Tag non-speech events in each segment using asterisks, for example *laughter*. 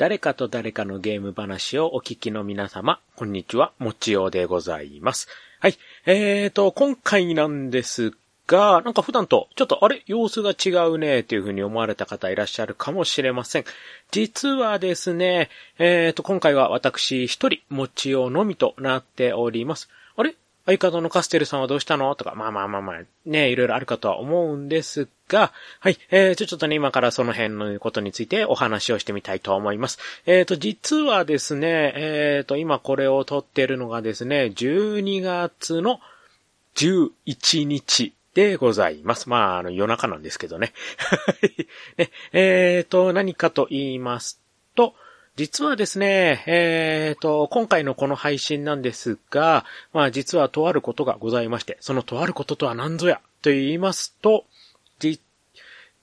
誰かと誰かのゲーム話をお聞きの皆様、こんにちは、もちおでございます。はい。えーと、今回なんですが、なんか普段とちょっとあれ様子が違うねっていう風に思われた方いらっしゃるかもしれません。実はですね、えーと、今回は私一人、もちおのみとなっております。相方のカステルさんはどうしたの？とか、まあまあまあまあ、ね、いろいろあるかとは思うんですが、はい、えー、ちょ、ちょっとね、今からその辺のことについてお話をしてみたいと思います。えっ、ー、と、実はですね、えっ、ー、と、今これを撮ってるのがですね、12月の11日でございます。まあ、あの、夜中なんですけどね。*laughs* ねえっ、ー、と、何かと言いますと、実はですね、えっ、ー、と、今回のこの配信なんですが、まあ実はとあることがございまして、そのとあることとは何ぞやと言いますと、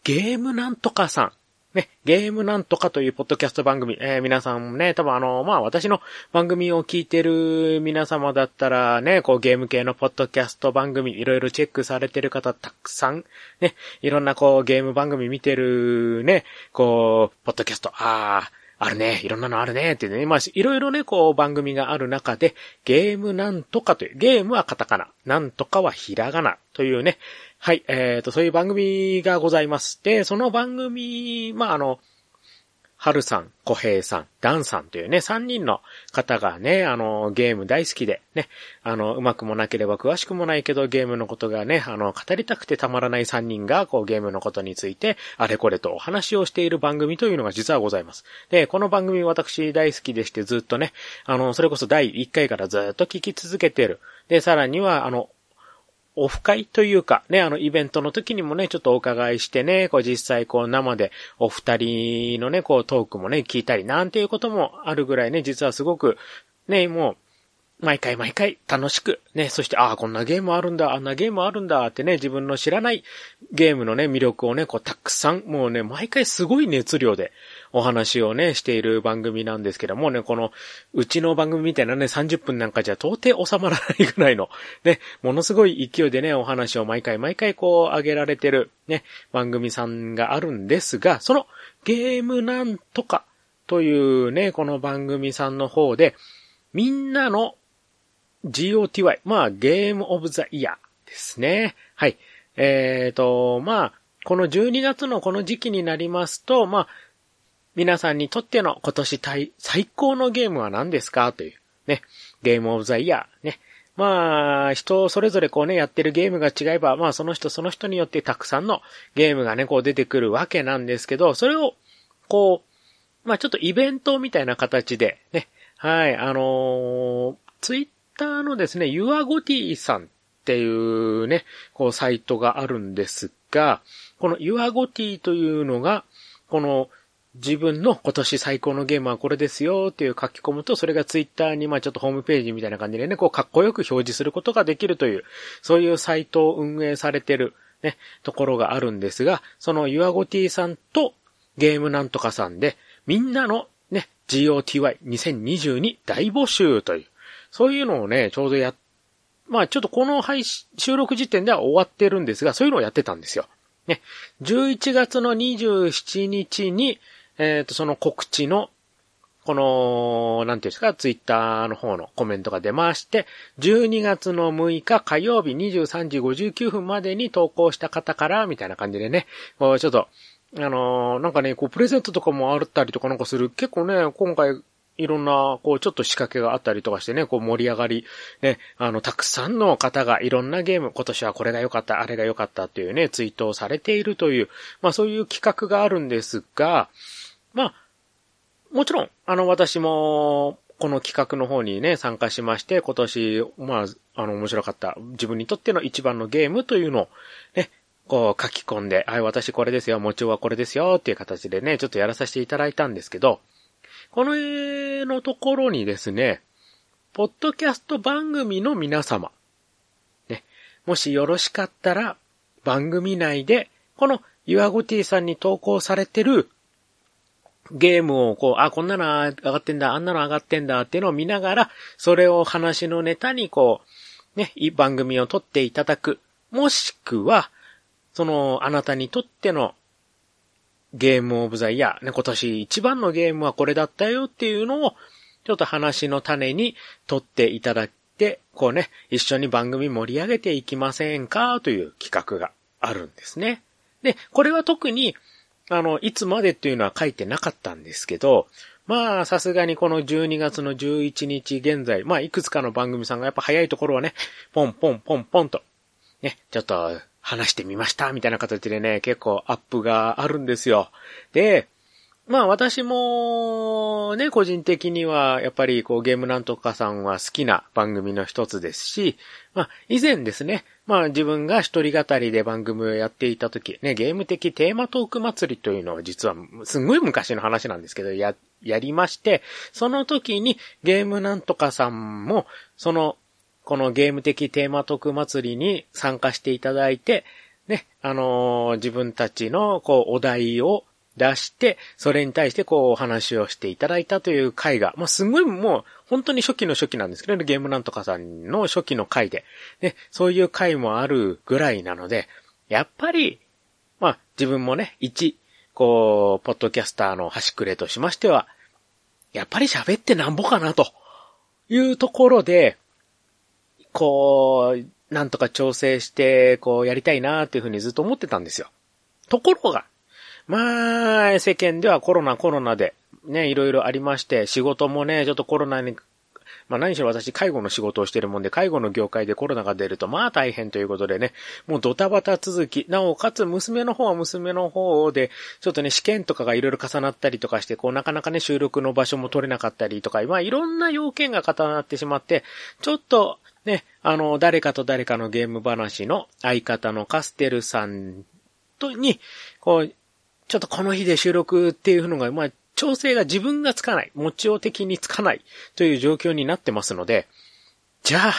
ゲームなんとかさん。ね、ゲームなんとかというポッドキャスト番組、えー、皆さんね、多分あの、まあ私の番組を聞いてる皆様だったらね、こうゲーム系のポッドキャスト番組いろいろチェックされてる方たくさん、ね、いろんなこうゲーム番組見てるね、こう、ポッドキャスト、ああ、あるね、いろんなのあるね、ってね、まあ、いろいろね、こう、番組がある中で、ゲームなんとかという、ゲームはカタカナ、なんとかはひらがなというね、はい、えっ、ー、と、そういう番組がございます。で、その番組、まあ、あの、はるさん、小平さん、ダンさんというね、三人の方がね、あの、ゲーム大好きで、ね、あの、うまくもなければ詳しくもないけど、ゲームのことがね、あの、語りたくてたまらない三人が、こう、ゲームのことについて、あれこれとお話をしている番組というのが実はございます。で、この番組私大好きでしてずっとね、あの、それこそ第1回からずっと聞き続けている。で、さらには、あの、オフ会というか、ね、あの、イベントの時にもね、ちょっとお伺いしてね、こう実際こう生でお二人のね、こうトークもね、聞いたりなんていうこともあるぐらいね、実はすごく、ね、もう、毎回毎回楽しく、ね、そして、ああ、こんなゲームあるんだ、あんなゲームあるんだってね、自分の知らないゲームのね、魅力をね、こう、たくさん、もうね、毎回すごい熱量でお話をね、している番組なんですけどもね、この、うちの番組みたいなね、30分なんかじゃ到底収まらないぐらいの、ね、ものすごい勢いでね、お話を毎回毎回こう、上げられてる、ね、番組さんがあるんですが、その、ゲームなんとか、というね、この番組さんの方で、みんなの GOTY。まあ、ゲームオブザイヤーですね。はい。えっ、ー、と、まあ、この12月のこの時期になりますと、まあ、皆さんにとっての今年最高のゲームは何ですか？という、ね、ゲームオブザイヤー、ね。まあ、人それぞれこうね、やってるゲームが違えば、まあその人その人によってたくさんのゲームがね、こう出てくるわけなんですけど、それを、こう、まあちょっとイベントみたいな形で、ね、はい、あのー、ツイッターのですね、ユアゴティさんっていうね、こうサイトがあるんですが、このユアゴティというのが、この自分の今年最高のゲームはこれですよっていう書き込むと、それがツイッターにまあちょっとホームページみたいな感じでね、こうかっこよく表示することができるという、そういうサイトを運営されてるね、ところがあるんですが、そのユアゴティさんとゲームなんとかさんで、みんなのね、GOTY2022 大募集という、そういうのをね、ちょうどや、まあちょっとこの配信、収録時点では終わってるんですが、そういうのをやってたんですよ。ね。11月の27日に、えっ、ー、と、その告知の、この、なんていうんですか、ツイッターの方のコメントが出まして、12月の6日火曜日23時59分までに投稿した方から、みたいな感じでね、こうちょっと、あのー、なんかね、こう、プレゼントとかもあったりとかなんかする。結構ね、今回、いろんな、こう、ちょっと仕掛けがあったりとかしてね、こう盛り上がり、ね、あの、たくさんの方がいろんなゲーム、今年はこれが良かった、あれが良かったっていうね、ツイートをされているという、まあそういう企画があるんですが、まあ、もちろん、あの、私も、この企画の方にね、参加しまして、今年、まあ、あの、面白かった、自分にとっての一番のゲームというのを、ね、こう書き込んで、はい、私これですよ、もちろんはこれですよ、っていう形でね、ちょっとやらさせていただいたんですけど、この絵のところにですね、ポッドキャスト番組の皆様、ね、もしよろしかったら、番組内で、このユアゴティさんに投稿されてるゲームをこう、あ、こんなの上がってんだ、あんなの上がってんだっていうのを見ながら、それを話のネタにこう、ね、番組を撮っていただく。もしくは、その、あなたにとってのゲームオブザイヤー、ね、今年一番のゲームはこれだったよっていうのを、ちょっと話の種に取っていただいて、こうね、一緒に番組盛り上げていきませんかという企画があるんですね。で、これは特に、あの、いつまでっていうのは書いてなかったんですけど、まあ、さすがにこの12月の11日現在、まあ、いくつかの番組さんがやっぱ早いところはね、ポンポンポンポンと、ね、ちょっと話してみました、みたいな形でね、結構アップがあるんですよ。で、まあ私もね、個人的にはやっぱりこうゲームなんとかさんは好きな番組の一つですし、まあ以前ですね、まあ自分が一人語りで番組をやっていた時、ね、ゲーム的テーマトーク祭りというのは実はすんごい昔の話なんですけど、や、やりまして、その時にゲームなんとかさんも、その、このゲーム的テーマトーク祭りに参加していただいて、ね、あのー、自分たちの、こう、お題を出して、それに対してこうお話をしていただいたという回が、まあ、すごいもう、本当に初期の初期なんですけど、ねゲームなんとかさんの初期の回で、ね、そういう回もあるぐらいなので、やっぱり、まあ、自分もね、一、こう、ポッドキャスターの端くれとしましては、やっぱり喋ってなんぼかな、というところで、こう、なんとか調整して、こう、やりたいなっていうふうにずっと思ってたんですよ。ところが、まあ、世間ではコロナコロナで、ね、いろいろありまして、仕事もね、ちょっとコロナに、まあ何しろ私介護の仕事をしてるもんで、介護の業界でコロナが出ると、まあ大変ということでね、もうドタバタ続き、なおかつ娘の方は娘の方で、ちょっとね、試験とかがいろいろ重なったりとかして、こうなかなかね、収録の場所も取れなかったりとか、まあいろんな要件が重なってしまって、ちょっと、ね、あの、誰かと誰かのゲーム話の相方のカステルさんとに、こう、ちょっとこの日で収録っていうのが、まあ、調整が自分がつかない、持ちを的につかない。という状況になってますので、じゃあ、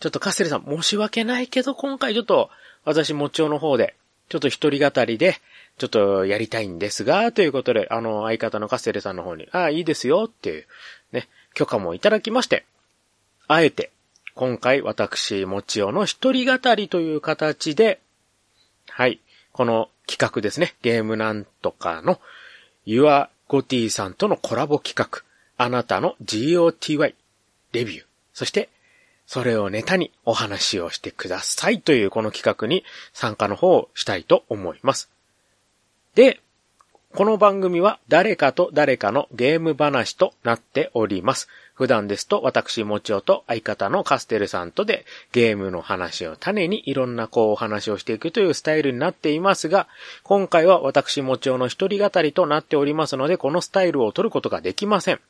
ちょっとカステルさん申し訳ないけど、今回ちょっと私持ちの方で、ちょっと一人語りで、ちょっとやりたいんですが、ということで、あの、相方のカステルさんの方に、ああ、いいですよっていう、ね、許可もいただきまして、あえて、今回私、もちおの一人語りという形で、はい、この企画ですね。ゲームなんとかの Your Goty さんとのコラボ企画。あなたの GOTY レビュー。そして、それをネタにお話をしてくださいというこの企画に参加の方をしたいと思います。で、この番組は誰かと誰かのゲーム話となっております。普段ですと私もちおと相方のカステルさんとでゲームの話を種にいろんなこうお話をしていくというスタイルになっていますが、今回は私もちおの一人語りとなっておりますので、このスタイルを取ることができません。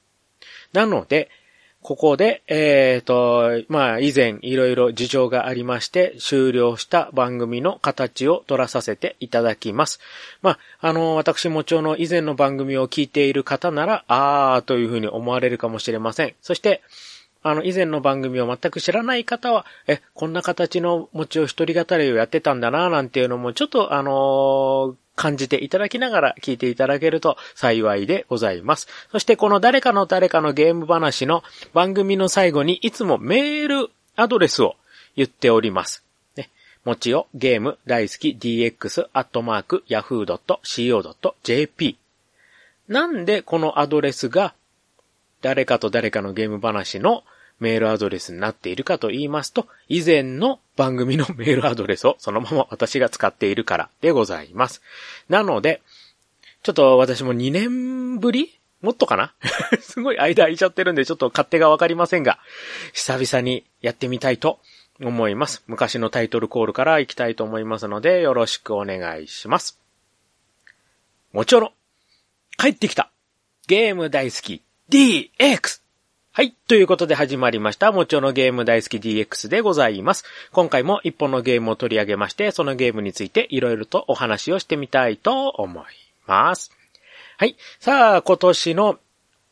なので、ここで、えっ、ー、と、まあ、以前いろいろ事情がありまして終了した番組の形を取らさせていただきます。まあ、あの、私もちょの以前の番組を聞いている方なら、あーというふうに思われるかもしれません。そして、あの、以前の番組を全く知らない方は、え、こんな形の餅を一人語りをやってたんだな、なんていうのも、ちょっと、あのー、感じていただきながら聞いていただけると幸いでございます。そしてこの誰かの誰かのゲーム話の番組の最後にいつもメールアドレスを言っております。ね。もちよゲーム大好き dx アットマーク yahoo.co.jp なんでこのアドレスが誰かと誰かのゲーム話のメールアドレスになっているかと言いますと、以前の番組のメールアドレスをそのまま私が使っているからでございます。なので、ちょっと私も2年ぶり？もっとかな？*laughs* すごい間空いちゃってるんでちょっと勝手がわかりませんが、久々にやってみたいと思います。昔のタイトルコールから行きたいと思いますので、よろしくお願いします。もちろん、帰ってきたゲーム大好き DX! はい。ということで始まりました。もちろんのゲーム大好き DX でございます。今回も一本のゲームを取り上げまして、そのゲームについていろいろとお話をしてみたいと思います。はい。さあ、今年の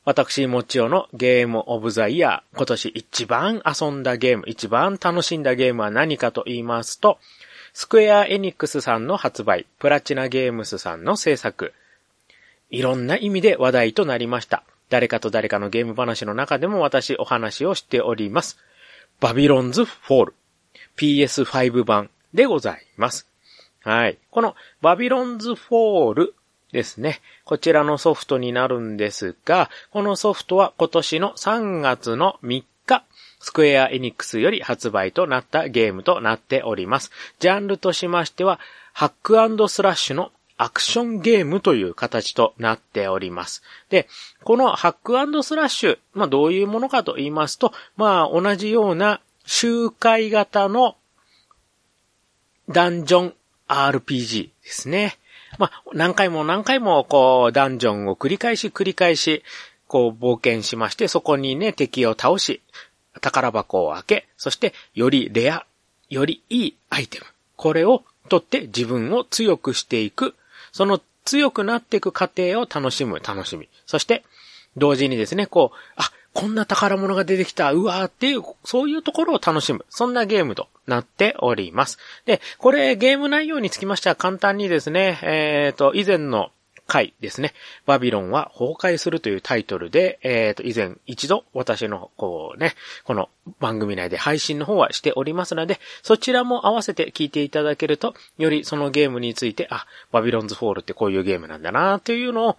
私、もちおの Game of the Year、今年一番遊んだゲーム、一番楽しんだゲームは何かと言いますと、スクエアエニックスさんの発売、プラチナゲームスさんの制作、いろんな意味で話題となりました。誰かと誰かのゲーム話の中でも私お話をしております。バビロンズフォール PS5 版でございます。はい。このバビロンズフォールですね。こちらのソフトになるんですが、このソフトは今年の3月の3日、スクエア・エニックスより発売となったゲームとなっております。ジャンルとしましては、ハックスラッシュのアクションゲームという形となっております。で、このハックスラッシュ、まあどういうものかと言いますと、まあ同じような周回型のダンジョン RPG ですね。まあ、何回も何回も、こう、ダンジョンを繰り返し繰り返し、こう、冒険しまして、そこにね、敵を倒し、宝箱を開け、そして、よりレア、よりいいアイテム。これを取って自分を強くしていく。その強くなっていく過程を楽しむ楽しみ。そして、同時にですね、こう、あ、こんな宝物が出てきた、うわーっていう、そういうところを楽しむ。そんなゲームとなっております。で、これゲーム内容につきましては簡単にですね、えっ、ー、と、以前の回ですね。バビロンは崩壊するというタイトルで、えっ、ー、と、以前一度私のこうね、この番組内で配信の方はしておりますので、そちらも合わせて聞いていただけると、よりそのゲームについて、あ、バビロンズフォールってこういうゲームなんだなというのを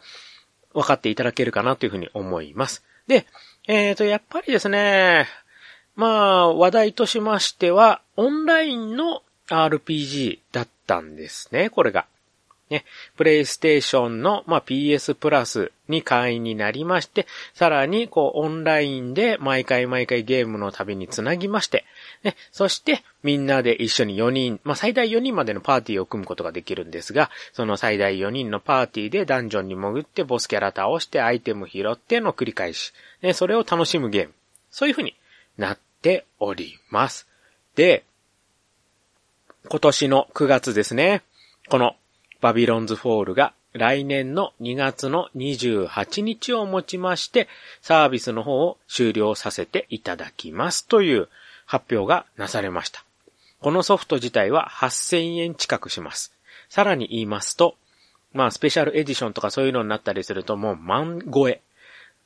分かっていただけるかなというふうに思います。で、えっ、ー、と、やっぱりですね、まあ、話題としましては、オンラインの RPG だったんですね、これが。ね、プレイステーションの、まあ、PS プラスに会員になりまして、さらに、こう、オンラインで毎回毎回ゲームの旅につなぎまして、ね、そして、みんなで一緒に4人、まあ、最大4人までのパーティーを組むことができるんですが、その最大4人のパーティーでダンジョンに潜ってボスキャラ倒してアイテム拾っての繰り返し、ね、それを楽しむゲーム。そういう風になっております。で、今年の9月ですね。このバビロンズフォールが来年の2月の28日をもちまして、サービスの方を終了させていただきますという発表がなされました。このソフト自体は8000円近くします。さらに言いますと、まあスペシャルエディションとかそういうのになったりするともう万超え。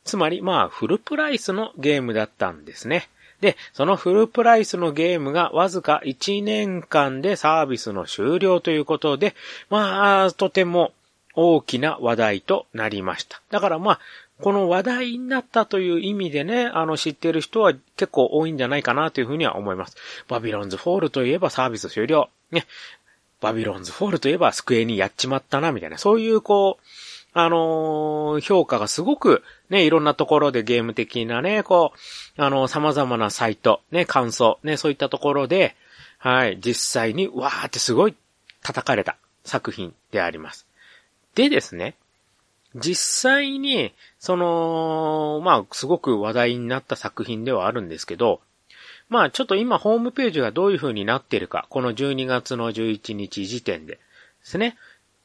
つまりまあフルプライスのゲームだったんですね。で、そのフルプライスのゲームがわずか1年間でサービスの終了ということで、まあ、とても大きな話題となりました。だからまあ、この話題になったという意味でね、あの知ってる人は結構多いんじゃないかなというふうには思います。バビロンズフォールといえばサービス終了。ね。バビロンズフォールといえばスクエニやっちまったな、みたいな。そういうこう、あのー、評価がすごくね、いろんなところでゲーム的なね、こう、あの、様々なサイト、ね、感想、ね、そういったところで、はい、実際に、わーってすごい叩かれた作品であります。でですね、実際に、その、まあ、すごく話題になった作品ではあるんですけど、まあ、ちょっと今ホームページがどういう風になってるか、この12月の11日時点でですね。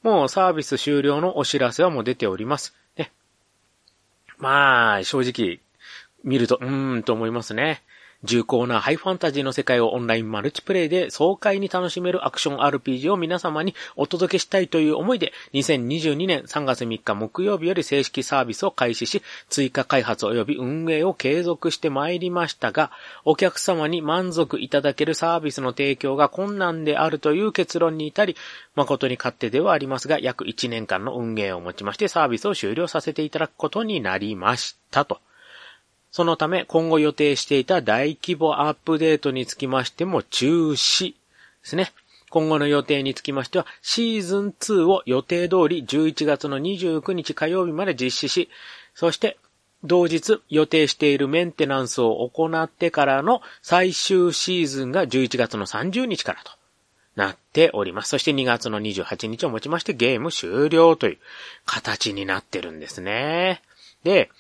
もうサービス終了のお知らせはもう出ております。ね。まあ、正直、見ると、うーんと思いますね。重厚なハイファンタジーの世界をオンラインマルチプレイで爽快に楽しめるアクション RPG を皆様にお届けしたいという思いで、2022年3月3日木曜日より正式サービスを開始し、追加開発及び運営を継続してまいりましたが、お客様に満足いただけるサービスの提供が困難であるという結論に至り、誠に勝手ではありますが、約1年間の運営をもちましてサービスを終了させていただくことになりましたと。そのため今後予定していた大規模アップデートにつきましても中止ですね。今後の予定につきましては、シーズン2を予定通り11月の29日火曜日まで実施し、そして同日予定しているメンテナンスを行ってからの最終シーズンが11月の30日からとなっております。そして2月の28日をもちましてゲーム終了という形になってるんですね。で、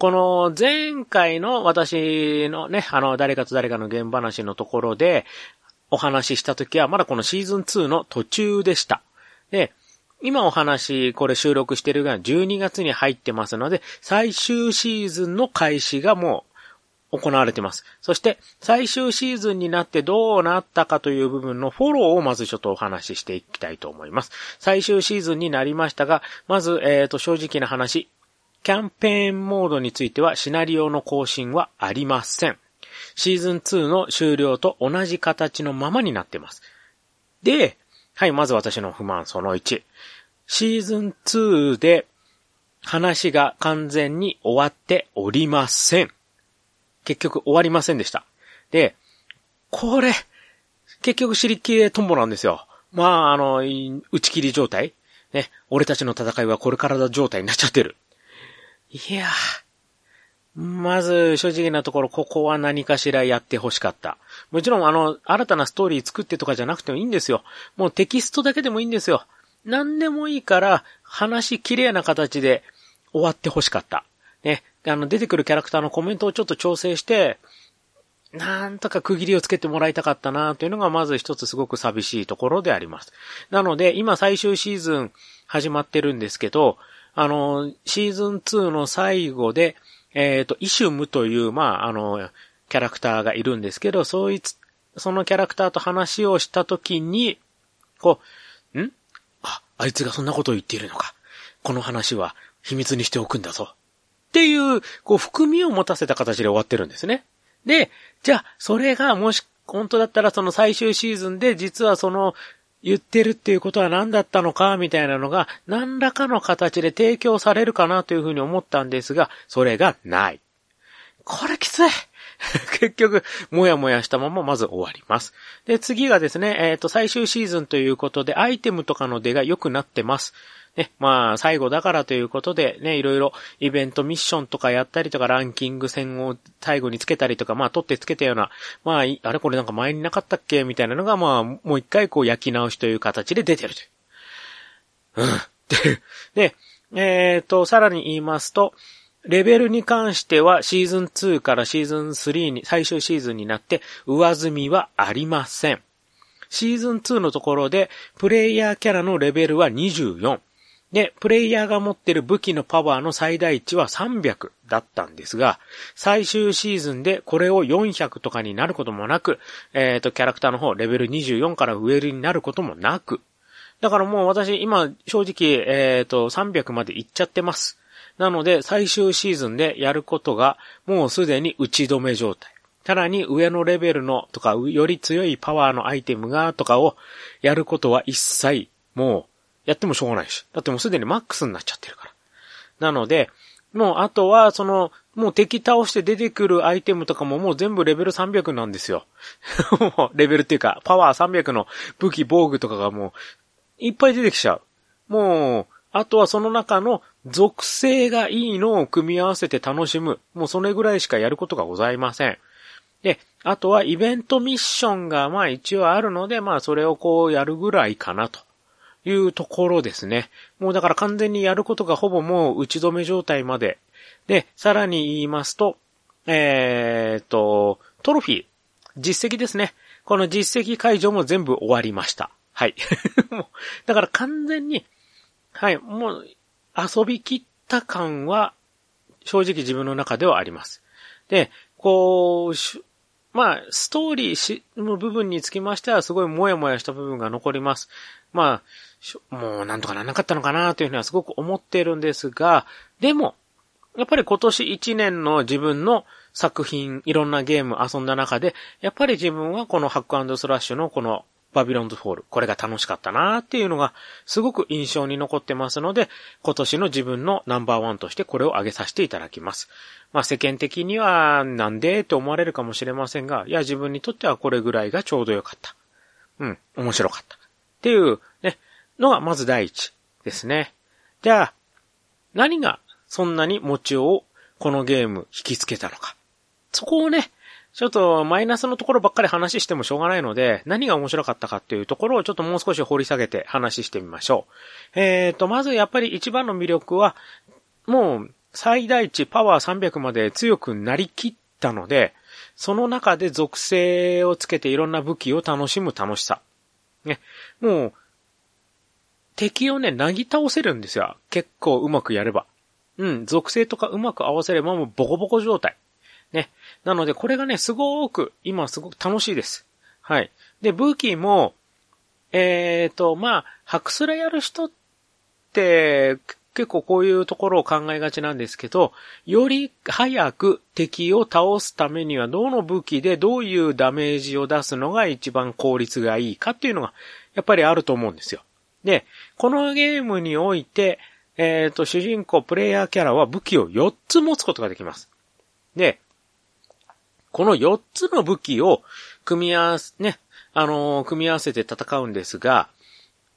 この前回の私のね、あの、誰かと誰かの現話のところでお話しした時はまだこのシーズン2の途中でした。で、今お話、これ収録してるが12月に入ってますので、最終シーズンの開始がもう行われてます。そして、最終シーズンになってどうなったかという部分のフォローをまずちょっとお話ししていきたいと思います。最終シーズンになりましたが、まず、えっ、ー、と、正直な話、キャンペーンモードについてはシナリオの更新はありません。シーズン2の終了と同じ形のままになっています。で、はい、まず私の不満その1。シーズン2で話が完全に終わっておりません。結局終わりませんでした。で、これ、結局尻切れトンボなんですよ。まあ、あの、打ち切り状態ね、俺たちの戦いはこれからだ状態になっちゃってる。いやまず、正直なところ、ここは何かしらやって欲しかった。もちろん、あの、新たなストーリー作ってとかじゃなくてもいいんですよ。もうテキストだけでもいいんですよ。何でもいいから、話綺麗な形で終わって欲しかった。ね。あの、出てくるキャラクターのコメントをちょっと調整して、なんとか区切りをつけてもらいたかったなというのがまず一つすごく寂しいところであります。なので、今最終シーズン始まってるんですけど、あの、シーズン2の最後で、えっ、ー、と、イシュムという、まあ、あの、キャラクターがいるんですけど、そいつ、そのキャラクターと話をしたときに、こう、ん？あ、あいつがそんなことを言っているのか。この話は秘密にしておくんだぞ。っていう、こう、含みを持たせた形で終わってるんですね。で、じゃあ、それがもし本当だったらその最終シーズンで実はその言ってるっていうことは何だったのかみたいなのが何らかの形で提供されるかなというふうに思ったんですが、それがない。これきつい *laughs* 結局、もやもやしたまままず終わります。で、次がですね、えっ、ー、と、最終シーズンということで、アイテムとかの出が良くなってます。ね、まあ、最後だからということで、ね、いろいろイベントミッションとかやったりとか、ランキング戦を最後につけたりとか、まあ、取ってつけたような、まあ、あれこれなんか前になかったっけ？みたいなのが、まあ、もう一回こう焼き直しという形で出てるという。うん。で、えっ、ー、と、さらに言いますと、レベルに関してはシーズン2からシーズン3に、最終シーズンになって上積みはありません。シーズン2のところで、プレイヤーキャラのレベルは24。で、プレイヤーが持ってる武器のパワーの最大値は300だったんですが、最終シーズンでこれを400とかになることもなく、えっ、ー、と、キャラクターの方、レベル24から上になることもなく、だからもう私、今、正直、えっ、ー、と、300まで行っちゃってます。なので、最終シーズンでやることが、もうすでに打ち止め状態。さらに上のレベルのとか、より強いパワーのアイテムがとかをやることは一切、もうやってもしょうがないし。だってもうすでにマックスになっちゃってるから。なので、もうあとは、その、もう敵倒して出てくるアイテムとかももう全部レベル300なんですよ。*laughs* レベルっていうか、パワー300の武器、防具とかがもう、いっぱい出てきちゃう。もう、あとはその中の属性がいいのを組み合わせて楽しむ。もうそれぐらいしかやることがございません。で、あとはイベントミッションがまあ一応あるので、まあそれをこうやるぐらいかなと。いうところですね。もうだから完全にやることがほぼもう打ち止め状態まで。で、さらに言いますと、えー、っと、トロフィー、実績ですね。この実績解除も全部終わりました。はい。*laughs* だから完全に、はい、もう遊び切った感は正直自分の中ではあります。で、こう、まあ、ストーリーの部分につきましてはすごいもやもやした部分が残ります。まあ、もうなんとかならなかったのかなというふうにはすごく思っているんですが、でも、やっぱり今年1年の自分の作品、いろんなゲーム遊んだ中で、やっぱり自分はこのハックスラッシュのこのバビロンズフォール、これが楽しかったなっていうのがすごく印象に残ってますので、今年の自分のナンバーワンとしてこれを挙げさせていただきます。まあ世間的にはなんでって思われるかもしれませんが、いや自分にとってはこれぐらいがちょうどよかった。うん、面白かった。っていう、のがまず第一ですね。じゃあ、何がそんなにもちをこのゲーム引きつけたのか。そこをね、ちょっとマイナスのところばっかり話してもしょうがないので、何が面白かったかっていうところをちょっともう少し掘り下げて話してみましょう。えーと、まずやっぱり一番の魅力は、もう最大値パワー300まで強くなりきったので、その中で属性をつけていろんな武器を楽しむ楽しさ。ね。もう、敵をね、なぎ倒せるんですよ。結構うまくやれば。うん、属性とかうまく合わせればもうボコボコ状態。ね。なので、これがね、すごく、今すごく楽しいです。はい。で、武器も、えっ、ー、と、まあ、ハクスラやる人って、結構こういうところを考えがちなんですけど、より早く敵を倒すためにはどの武器でどういうダメージを出すのが一番効率がいいかっていうのが、やっぱりあると思うんですよ。で、このゲームにおいて、えっ、と、主人公プレイヤーキャラは武器を4つ持つことができます。で、この4つの武器を組み合わせ、ね、あのー組み合わせて戦うんですが、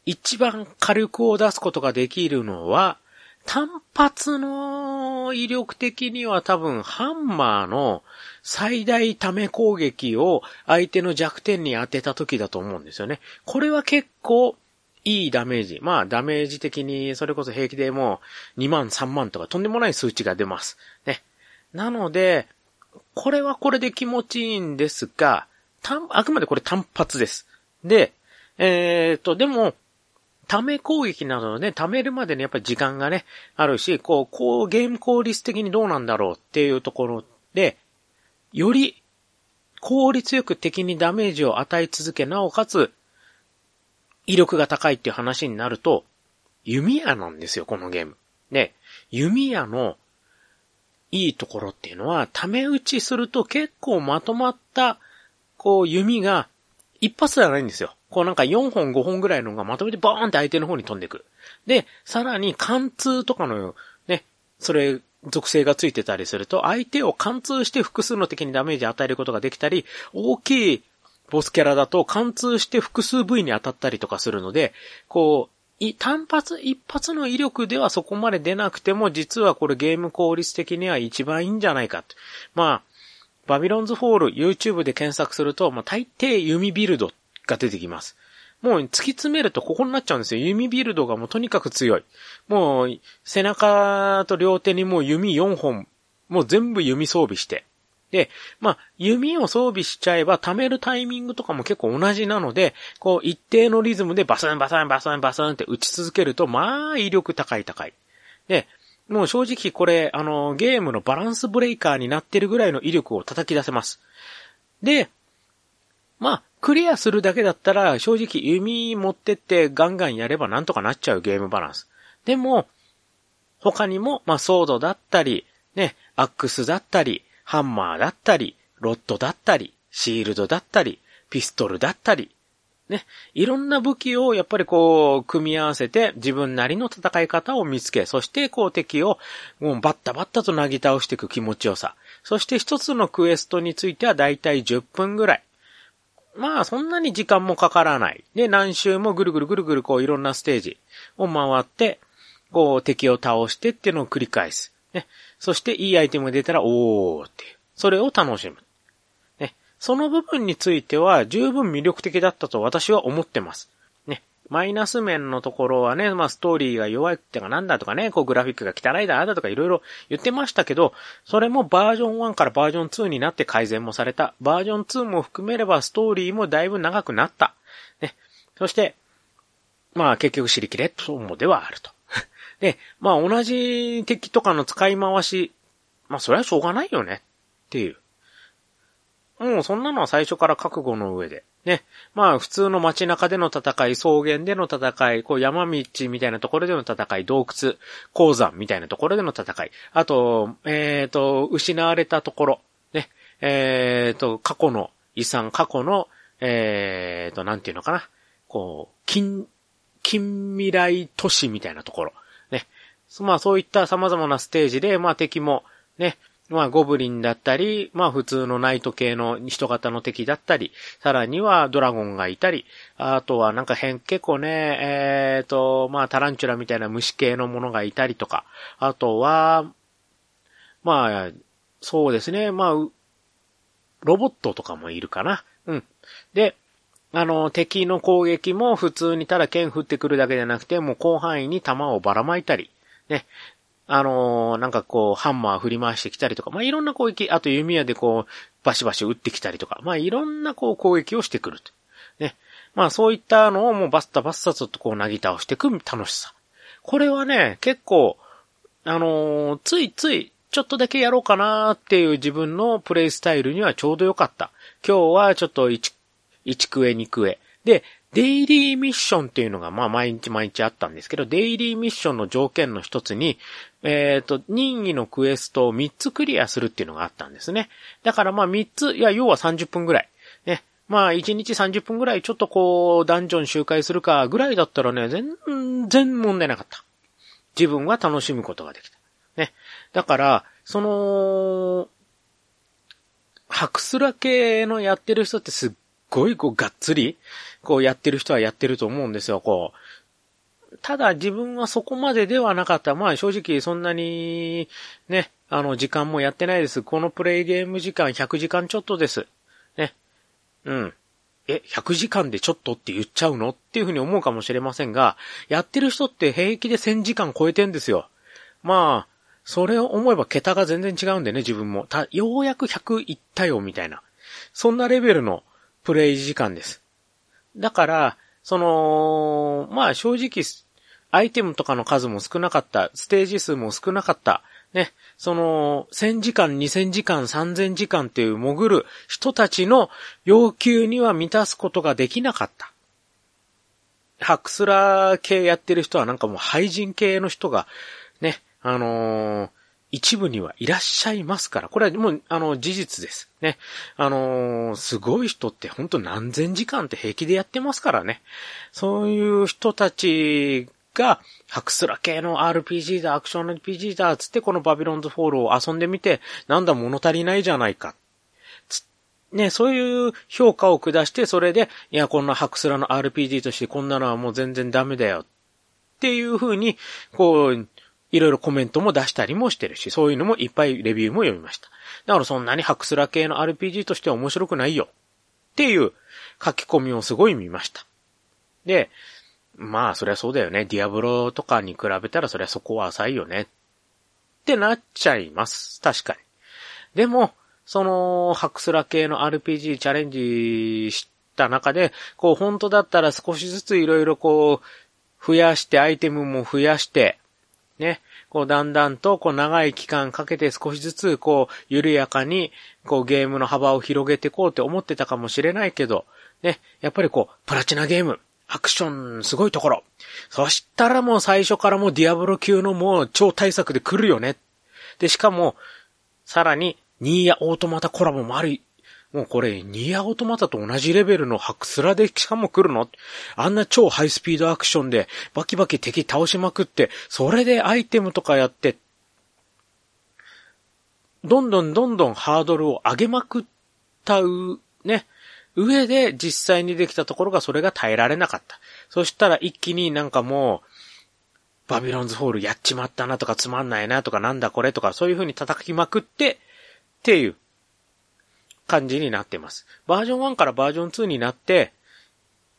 一番火力を出すことができるのは、単発の威力的には多分ハンマーの最大ため攻撃を相手の弱点に当てた時だと思うんですよね。これは結構いいダメージ。まあダメージ的にそれこそ平気でもう2万3万とかとんでもない数値が出ます。ね。なので、これはこれで気持ちいいんですが、単、あくまでこれ単発です。で、えっ、と、でも、ため攻撃などね、貯めるまでにやっぱり時間がね、あるし、こう、こう、ゲーム効率的にどうなんだろうっていうところで、より効率よく敵にダメージを与え続け、なおかつ、威力が高いっていう話になると、弓矢なんですよ、このゲーム。で、弓矢のいいところっていうのは、ため打ちすると結構まとまった、こう、弓が一発ではないんですよ。こうなんか4本5本ぐらいのがまとめてバーンって相手の方に飛んでくる。で、さらに貫通とかのね、それ、属性がついてたりすると、相手を貫通して複数の敵にダメージ与えることができたり、大きいボスキャラだと貫通して複数部位に当たったりとかするので、こう、い単発一発の威力ではそこまで出なくても、実はこれゲーム効率的には一番いいんじゃないかと。まあ、バビロンズフォール YouTube で検索すると、まあ大抵弓ビルドが出てきます。もう突き詰めるとここになっちゃうんですよ。弓ビルドがもうとにかく強い。もう背中と両手にもう弓4本、もう全部弓装備して。で、まあ、弓を装備しちゃえば貯めるタイミングとかも結構同じなので、こう一定のリズムでバスンバスンバスンバスンって打ち続けると、まあ威力高い高い。で、もう正直これ、あの、ゲームのバランスブレイカーになってるぐらいの威力を叩き出せます。で、まあ、クリアするだけだったら、正直弓持ってってガンガンやればなんとかなっちゃうゲームバランス。でも、他にも、まあ、ソードだったり、ね、アックスだったり、ハンマーだったり、ロッドだったり、シールドだったり、ピストルだったり、ね、いろんな武器をやっぱりこう、組み合わせて自分なりの戦い方を見つけ、そしてこう敵をもうバッタバッタとなぎ倒していく気持ちよさ。そして一つのクエストについてはだいたい10分ぐらい。まあそんなに時間もかからない。で、何周もぐるぐるぐるぐるこういろんなステージを回って、こう敵を倒してっていうのを繰り返す。ね。そしていいアイテムが出たら、おーって。それを楽しむ。ね。その部分については十分魅力的だったと私は思ってます。ね。マイナス面のところはね、まあストーリーが弱いってかなんだとかね、こうグラフィックが汚いだ、あだとかいろいろ言ってましたけど、それもバージョン1からバージョン2になって改善もされた。バージョン2も含めればストーリーもだいぶ長くなった。ね。そして、まあ結局知りきれともではあると。で、まあ同じ敵とかの使い回し、まあそれはしょうがないよねっていう。もうそんなのは最初から覚悟の上で。ね。まあ普通の街中での戦い、草原での戦い、こう山道みたいなところでの戦い、洞窟、鉱山みたいなところでの戦い。あと、えっ、と、失われたところ。ね。えっ、と、過去の遺産、過去の、えっ、と、なんていうのかな。こう、近、近未来都市みたいなところ。まあそういった様々なステージで、まあ敵も、ね、まあゴブリンだったり、まあ普通のナイト系の人型の敵だったり、さらにはドラゴンがいたり、あとはなんか変、結構ね、えっ、と、まあタランチュラみたいな虫系のものがいたりとか、あとは、まあ、そうですね、まあ、ロボットとかもいるかな。うん。で、あの、敵の攻撃も普通にただ剣振ってくるだけじゃなくて、もう広範囲に弾をばらまいたり、ね。あのーなんかこう、ハンマー振り回してきたりとか、まあ、いろんな攻撃、あと弓矢でこう、バシバシ撃ってきたりとか、まあ、いろんなこう、攻撃をしてくると。ね。まあ、そういったのをもうバッタバッサとこう、なぎ倒していく楽しさ。これはね、結構、あのーついつい、ちょっとだけやろうかなっていう自分のプレイスタイルにはちょうどよかった。今日はちょっと1、1クエ2クエ。で、デイリーミッションっていうのがまあ毎日毎日あったんですけど、デイリーミッションの条件の一つに、えっ、と、任意のクエストを3つクリアするっていうのがあったんですね。だからまあ3つ、いや、要は30分ぐらい。ね。まあ、1日30分ぐらいちょっとこう、ダンジョン周回するかぐらいだったらね、全然問題なかった。自分は楽しむことができた。ね。だから、その、ハクスラ系のやってる人ってすっごいこう、がっつり、こうやってる人はやってると思うんですよ、こう。ただ自分はそこまでではなかった。まあ正直そんなに、ね、あの時間もやってないです。このプレイゲーム時間100時間ちょっとです。ね。うん。え、100時間でちょっとって言っちゃうの？っていうふうに思うかもしれませんが、やってる人って平気で1000時間超えてんですよ。まあ、それを思えば桁が全然違うんでね、自分も。た、ようやく100いったよ、みたいな。そんなレベルのプレイ時間です。だから、その、まあ正直、アイテムとかの数も少なかった、ステージ数も少なかった、ね、その、1000時間、2000時間、3000時間っていう潜る人たちの要求には満たすことができなかった。ハクスラー系やってる人はなんかもう廃人系の人が、ね、あのー、一部にはいらっしゃいますから、これはもう、あの、事実です。ね。あのー、すごい人ってほんと何千時間って平気でやってますからね。そういう人たちが、ハクスラ系の RPG だ、アクション RPG だ、つってこのバビロンズフォールを遊んでみて、なんだ物足りないじゃないか。ね、そういう評価を下して、それで、いや、こんなハクスラの RPG としてこんなのはもう全然ダメだよ。っていう風に、こう、いろいろコメントも出したりもしてるし、そういうのもいっぱいレビューも読みました。だからそんなにハクスラ系の RPG としては面白くないよ。っていう書き込みをすごい見ました。で、まあそりゃそうだよね。ディアブロとかに比べたらそりゃそこは浅いよね。ってなっちゃいます。確かに。でも、その、ハクスラ系の RPG チャレンジした中で、こう本当だったら少しずついろいろこう、増やしてアイテムも増やして、ね、こうだんだんとこう長い期間かけて少しずつこう緩やかにこうゲームの幅を広げていこうって思ってたかもしれないけど、ね、やっぱりこうプラチナゲーム、アクションすごいところ。そしたらもう最初からもうディアブロ級のもう超大作で来るよね。で、しかも、さらに、ニーヤオートマタコラボもあるもうこれ、ニアオトマタと同じレベルのハクスラでしかも来るの？あんな超ハイスピードアクションでバキバキ敵倒しまくって、それでアイテムとかやって、どんどんどんどんハードルを上げまくったう、ね、上で実際にできたところがそれが耐えられなかった。そしたら一気になんかもう、バビロンズホールやっちまったなとかつまんないなとかなんだこれとかそういう風に叩きまくって、っていう。感じになってます。バージョン1からバージョン2になって、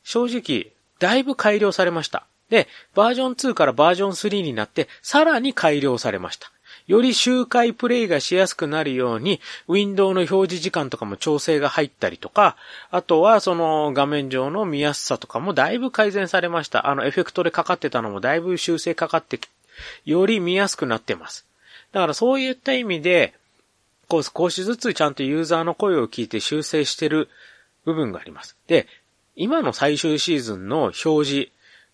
正直、だいぶ改良されました。で、バージョン2からバージョン3になって、さらに改良されました。より周回プレイがしやすくなるように、ウィンドウの表示時間とかも調整が入ったりとか、あとはその画面上の見やすさとかもだいぶ改善されました。あのエフェクトでかかってたのもだいぶ修正かかってより見やすくなってます。だからそういった意味で、こう少しずつちゃんとユーザーの声を聞いて修正してる部分があります。で、今の最終シーズンの表示、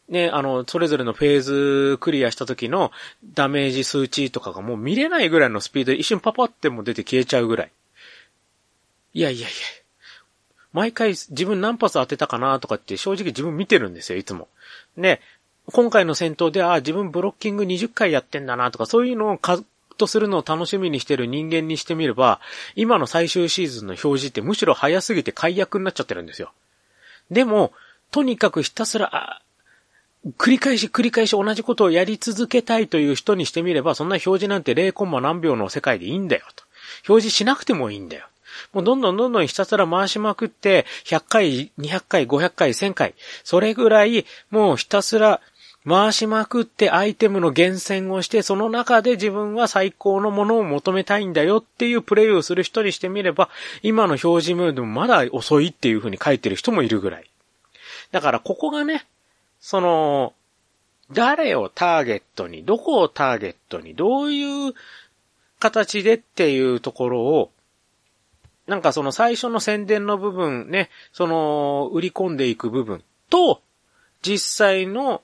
ね、あの、それぞれのフェーズクリアした時のダメージ数値とかがもう見れないぐらいのスピードで一瞬パパっても出て消えちゃうぐらい。いやいやいや。毎回自分何発当てたかなとかって正直自分見てるんですよ、いつも。ね、今回の戦闘で、あ、自分ブロッキング20回やってんだなとか、そういうのをとするのを楽しみにしてる人間にしてみれば、今の最終シーズンの表示ってむしろ早すぎて解約になっちゃってるんですよ。でも、とにかくひたすら、繰り返し繰り返し同じことをやり続けたいという人にしてみれば、そんな表示なんて0コンマ何秒の世界でいいんだよと。表示しなくてもいいんだよ。もうどんどんどんどんひたすら回しまくって、100回、200回、500回、1000回、それぐらい、もうひたすら回しまくってアイテムの厳選をして、その中で自分は最高のものを求めたいんだよっていうプレイをする人にしてみれば、今の表示ムードもまだ遅いっていう風に書いてる人もいるぐらい。だからここがね、その、誰をターゲットに、どこをターゲットに、どういう形でっていうところを、なんかその最初の宣伝の部分ね、その売り込んでいく部分と、実際の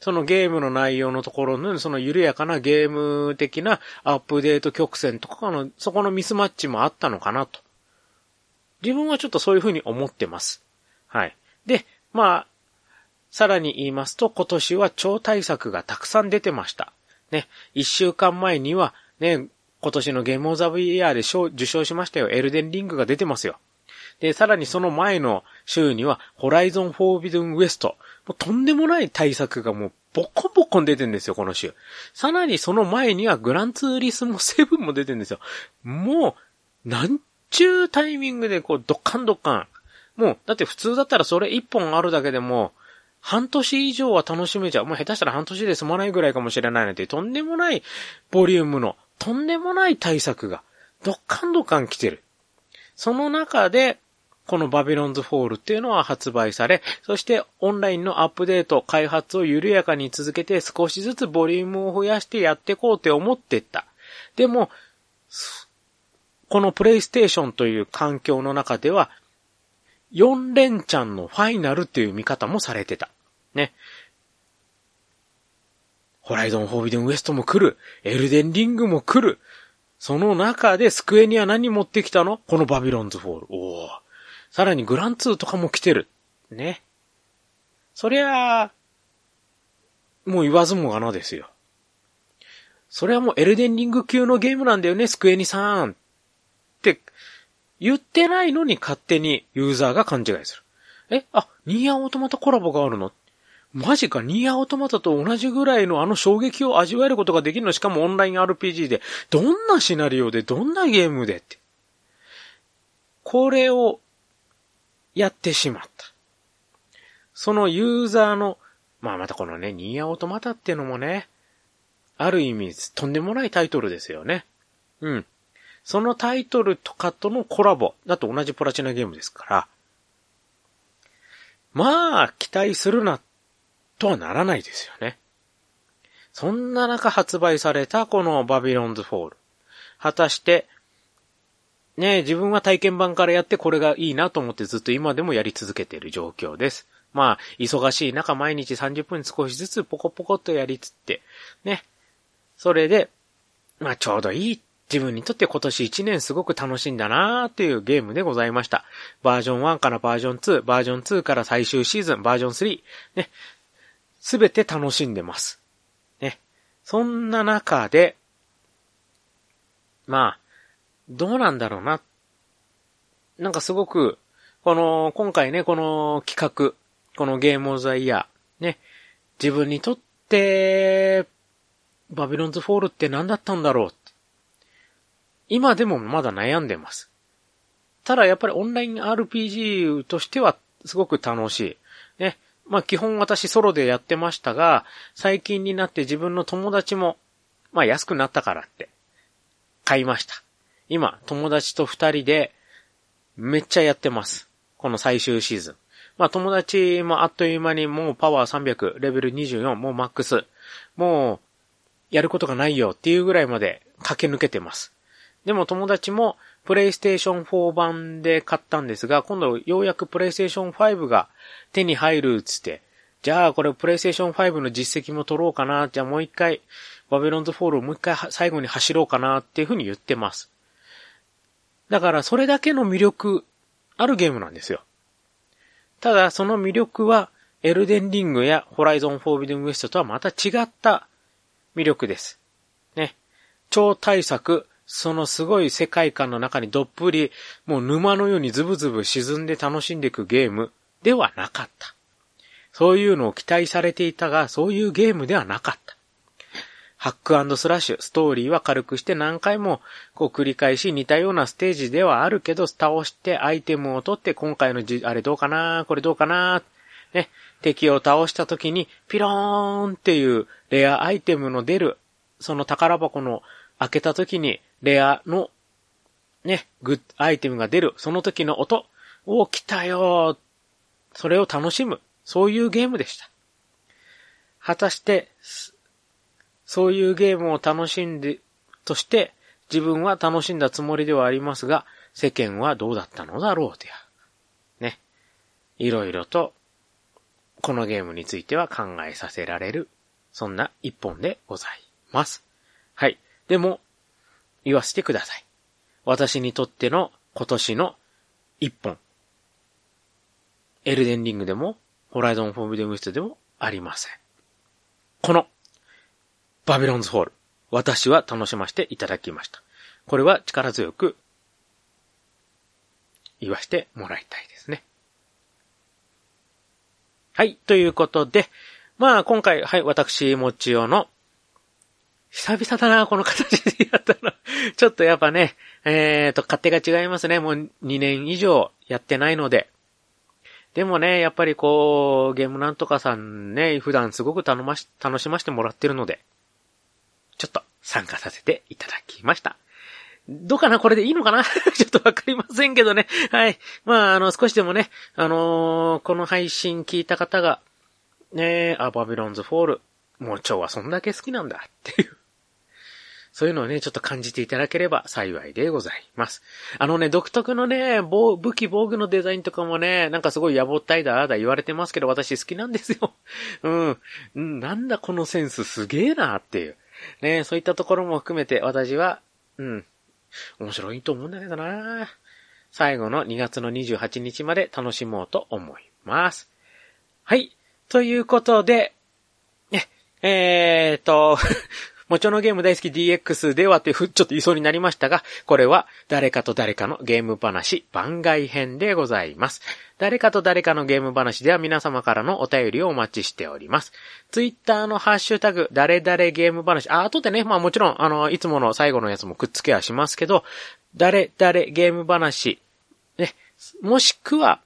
そのゲームの内容のところの、その緩やかなゲーム的なアップデート曲線とかの、そこのミスマッチもあったのかなと。自分はちょっとそういうふうに思ってます。はい。で、まあ、さらに言いますと、今年は超大作がたくさん出てました。ね、一週間前には、ね、今年のゲームオブザブイヤーで受賞しましたよ。エルデンリングが出てますよ。で、さらにその前の週には、ホライゾンフォービドンウエスト。もうとんでもない対策がもうボコボコ出てんですよ、この週。さらにその前にはグランツーリスモ7も出てんですよ。もう、なんちゅうタイミングでこう、ドッカンドッカン。もう、だって普通だったらそれ一本あるだけでも、半年以上は楽しめちゃう。もう下手したら半年で済まないぐらいかもしれないなんて、とんでもないボリュームの、とんでもない大作が、ドッカンドッカン来てる。その中で、このバビロンズフォールっていうのは発売され、そしてオンラインのアップデート、開発を緩やかに続けて少しずつボリュームを増やしてやっていこうって思ってった。でも、このプレイステーションという環境の中では、4連チャンのファイナルっていう見方もされてた。ね。ホライゾン・フォービデン・ウエストも来る。エルデン・リングも来る。その中でスクエニは何持ってきたの？このバビロンズ・フォール。おー。さらにグランツーとかも来てる。ね。そりゃあ、もう言わずもがなですよ。それはもうエルデンリング級のゲームなんだよね、スクエニさん。って言ってないのに勝手にユーザーが勘違いする。えあ、ニーアオートマタコラボがあるの？マジか、ニーアオートマタと同じぐらいのあの衝撃を味わえることができるの？しかもオンライン RPG で、どんなシナリオで、どんなゲームでって。これをやってしまった。そのユーザーの、まあまたこのね、ニーアオートマタっていうのもね、ある意味、とんでもないタイトルですよね。うん。そのタイトルとかとのコラボだと同じプラチナゲームですから、まあ、期待するな、とはならないですよね。そんな中発売されたこのバビロンズフォール。果たして、ね自分は体験版からやってこれがいいなと思ってずっと今でもやり続けている状況です。まあ、忙しい中毎日30分少しずつポコポコっとやりつって、ね。それで、まあちょうどいい自分にとって今年1年すごく楽しいんだなーっていうゲームでございました。バージョン1からバージョン2、バージョン2から最終シーズン、バージョン3、ね。すべて楽しんでます。ね。そんな中で、まあ、どうなんだろうな。なんかすごく、この、今回ね、この企画、このゲームオブザイヤー、ね、自分にとって、バビロンズフォールって何だったんだろう今でもまだ悩んでます。ただやっぱりオンライン RPG としてはすごく楽しい。ね。まあ基本私ソロでやってましたが、最近になって自分の友達も、まあ安くなったからって買いました。今、友達と二人で、めっちゃやってます。この最終シーズン。まあ友達もあっという間にもうパワー300、レベル24、もうマックス。もう、やることがないよっていうぐらいまで駆け抜けてます。でも友達もプレイステーション4版で買ったんですが、今度ようやくプレイステーション5が手に入るっつって、じゃあこれプレイステーション5の実績も取ろうかな、じゃあもう一回、バビロンズフォールをもう一回最後に走ろうかなっていうふうに言ってます。だからそれだけの魅力あるゲームなんですよ。ただその魅力はエルデンリングやホライゾンフォービデンウエストとはまた違った魅力です。ね。超大作、そのすごい世界観の中にどっぷり、もう沼のようにズブズブ沈んで楽しんでいくゲームではなかった。そういうのを期待されていたが、そういうゲームではなかった。ハックスラッシュ、ストーリーは軽くして何回もこう繰り返し似たようなステージではあるけど、倒してアイテムを取って今回のじ、あれどうかなこれどうかなね、敵を倒した時にピローンっていうレアアイテムの出る、その宝箱の開けた時にレアのね、グッアイテムが出る、その時の音、お来たよそれを楽しむ、そういうゲームでした。果たして、そういうゲームを楽しんで、として、自分は楽しんだつもりではありますが、世間はどうだったのだろうとや。ね。いろいろと、このゲームについては考えさせられる、そんな一本でございます。はい。でも、言わせてください。私にとっての今年の一本。エルデンリングでも、ホライゾンフォービデムスでもありません。この、バビロンズホール、私は楽しませていただきました。これは力強く言わせてもらいたいですね。はい、ということで、まあ今回、はい、私、もちおの、久々だな、この形でやったの。*laughs* ちょっとやっぱね、えーと、勝手が違いますね。もう2年以上やってないので。でもね、やっぱりこう、ゲームなんとかさんね、普段すごく楽まし、楽しませてもらってるので、ちょっと参加させていただきました。どうかな？これでいいのかな？*laughs* ちょっとわかりませんけどね。はい。まあ、あの、少しでもね、あのー、この配信聞いた方が、ねあ、バビロンズフォール、もう蝶はそんだけ好きなんだっていうそういうのをね、ちょっと感じていただければ幸いでございます。あのね、独特のね、武器防具のデザインとかもね、なんかすごい野暮ったいだ、あだ言われてますけど、私好きなんですよ。うん。なんだこのセンスすげえなっていう。*laughs* ね、そういったところも含めて私は、うん、面白いと思うんだけどな最後の2月の28日まで楽しもうと思います。はい。ということで、ね、えーともちろんゲーム大好き DX ではってふちょっと言いそうになりましたが、これは誰かと誰かのゲーム話番外編でございます。誰かと誰かのゲーム話では皆様からのお便りをお待ちしております。ツイッターのハッシュタグ、誰々ゲーム話、あ、後でね、まあもちろん、あの、いつもの最後のやつもくっつけはしますけど、誰々ゲーム話、ね、もしくは、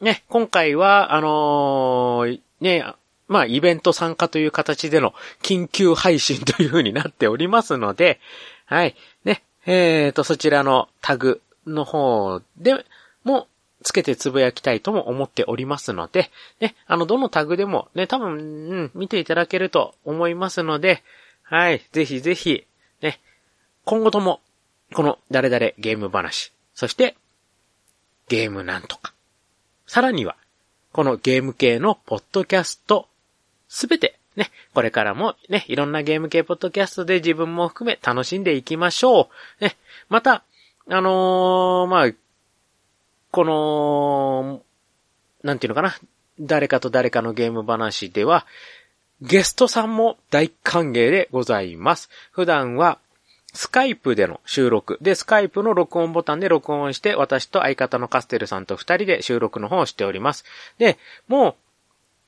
ね、今回は、あのー、ね、まあ、イベント参加という形での緊急配信という風になっておりますので、はい。ね、えーと、そちらのタグの方でも、つけてつぶやきたいとも思っておりますので、ね、あの、どのタグでもね、多分、うん、見ていただけると思いますので、はい、ぜひぜひ、ね、今後とも、この誰々ゲーム話、そして、ゲームなんとか、さらには、このゲーム系のポッドキャストすべて、ね、これからもね、いろんなゲーム系ポッドキャストで自分も含め楽しんでいきましょう。ね、また、あのー、まあ、この、なんていうのかな、誰かと誰かのゲーム話では、ゲストさんも大歓迎でございます。普段は、スカイプでの収録。で、スカイプの録音ボタンで録音して、私と相方のカステルさんと二人で収録の方をしております。で、もう、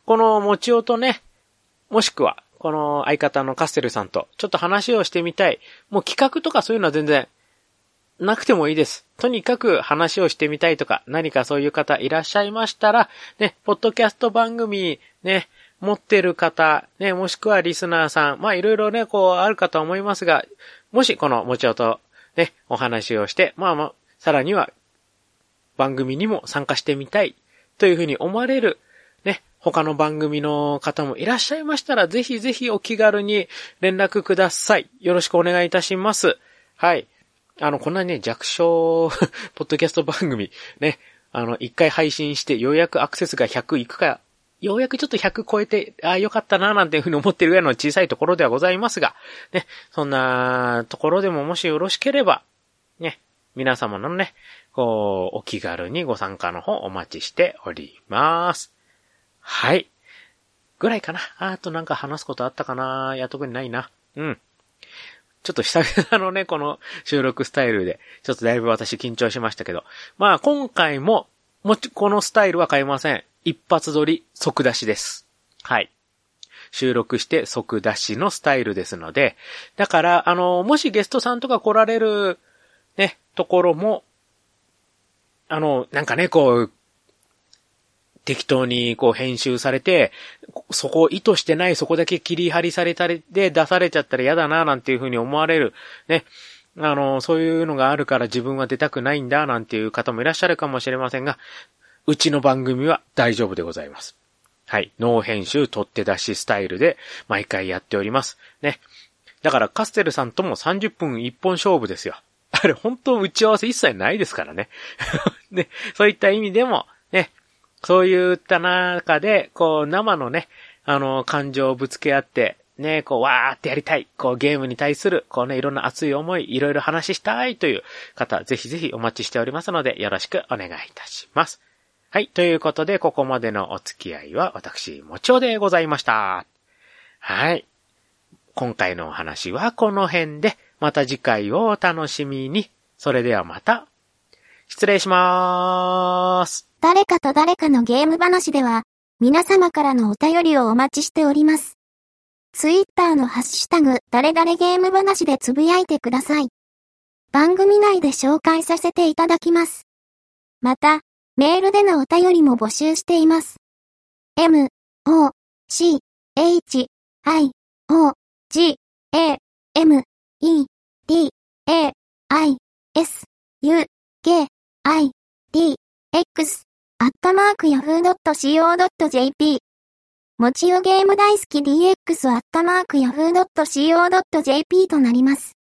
このもちおとね、もしくは、この相方のカステルさんと、ちょっと話をしてみたい。もう企画とかそういうのは全然、なくてもいいです。とにかく話をしてみたいとか、何かそういう方いらっしゃいましたら、ね、ポッドキャスト番組、ね、持ってる方、ね、もしくはリスナーさん、まあいろいろね、こうあるかと思いますが、もしこのもちおと、ね、お話をして、まあまあ、さらには、番組にも参加してみたい、というふうに思われるね他の番組の方もいらっしゃいましたら、ぜひぜひお気軽に連絡ください。よろしくお願いいたします。はい。あの、こんなね、弱小 *laughs* ポッドキャスト番組、ね、あの、一回配信して、ようやくアクセスが100いくか、ようやくちょっと100超えて、ああ、よかったな、なんていうふうに思ってるぐらいの小さいところではございますが、ね、そんなところでももしよろしければ、ね、皆様のね、こう、お気軽にご参加の方お待ちしております。はい。ぐらいかな。あとなんか話すことあったかないや、特にないな。うん。ちょっと久々のね、この収録スタイルで、ちょっとだいぶ私緊張しましたけど。まあ今回も、もち、このスタイルは変えません。一発撮り即出しです。はい。収録して即出しのスタイルですので、だから、あの、もしゲストさんとか来られる、ね、ところも、あの、なんかね、こう、適当にこう編集されて、そこを意図してないそこだけ切り張りされたりで出されちゃったら嫌だななんていうふうに思われる。ね。あの、そういうのがあるから自分は出たくないんだなんていう方もいらっしゃるかもしれませんが、うちの番組は大丈夫でございます。はい。ノー編集取って出しスタイルで毎回やっております。ね。だからカステルさんとも30分一本勝負ですよ。あれ本当打ち合わせ一切ないですからね。*laughs* ね。そういった意味でも、そういった中で、こう、生のね、あの、感情をぶつけ合って、ね、こう、わーってやりたい。こう、ゲームに対する、こうね、いろんな熱い思い、いろいろ話したいという方、ぜひぜひお待ちしておりますので、よろしくお願いいたします。はい。ということで、ここまでのお付き合いは、私、もちおでございました。はい。今回のお話はこの辺で、また次回をお楽しみに。それではまた、失礼しまーす。誰かと誰かのゲーム話では、皆様からのお便りをお待ちしております。ツイッターのハッシュタグ、誰々ゲーム話でつぶやいてください。番組内で紹介させていただきます。また、メールでのお便りも募集しています。m, o, c, h, i, o, g, a, m, e, d, a, i, s, u, k, i, d, x, アットマーク yahoo.co.jp もちよゲーム大好き dx アットマーク yahoo.co.jp となります。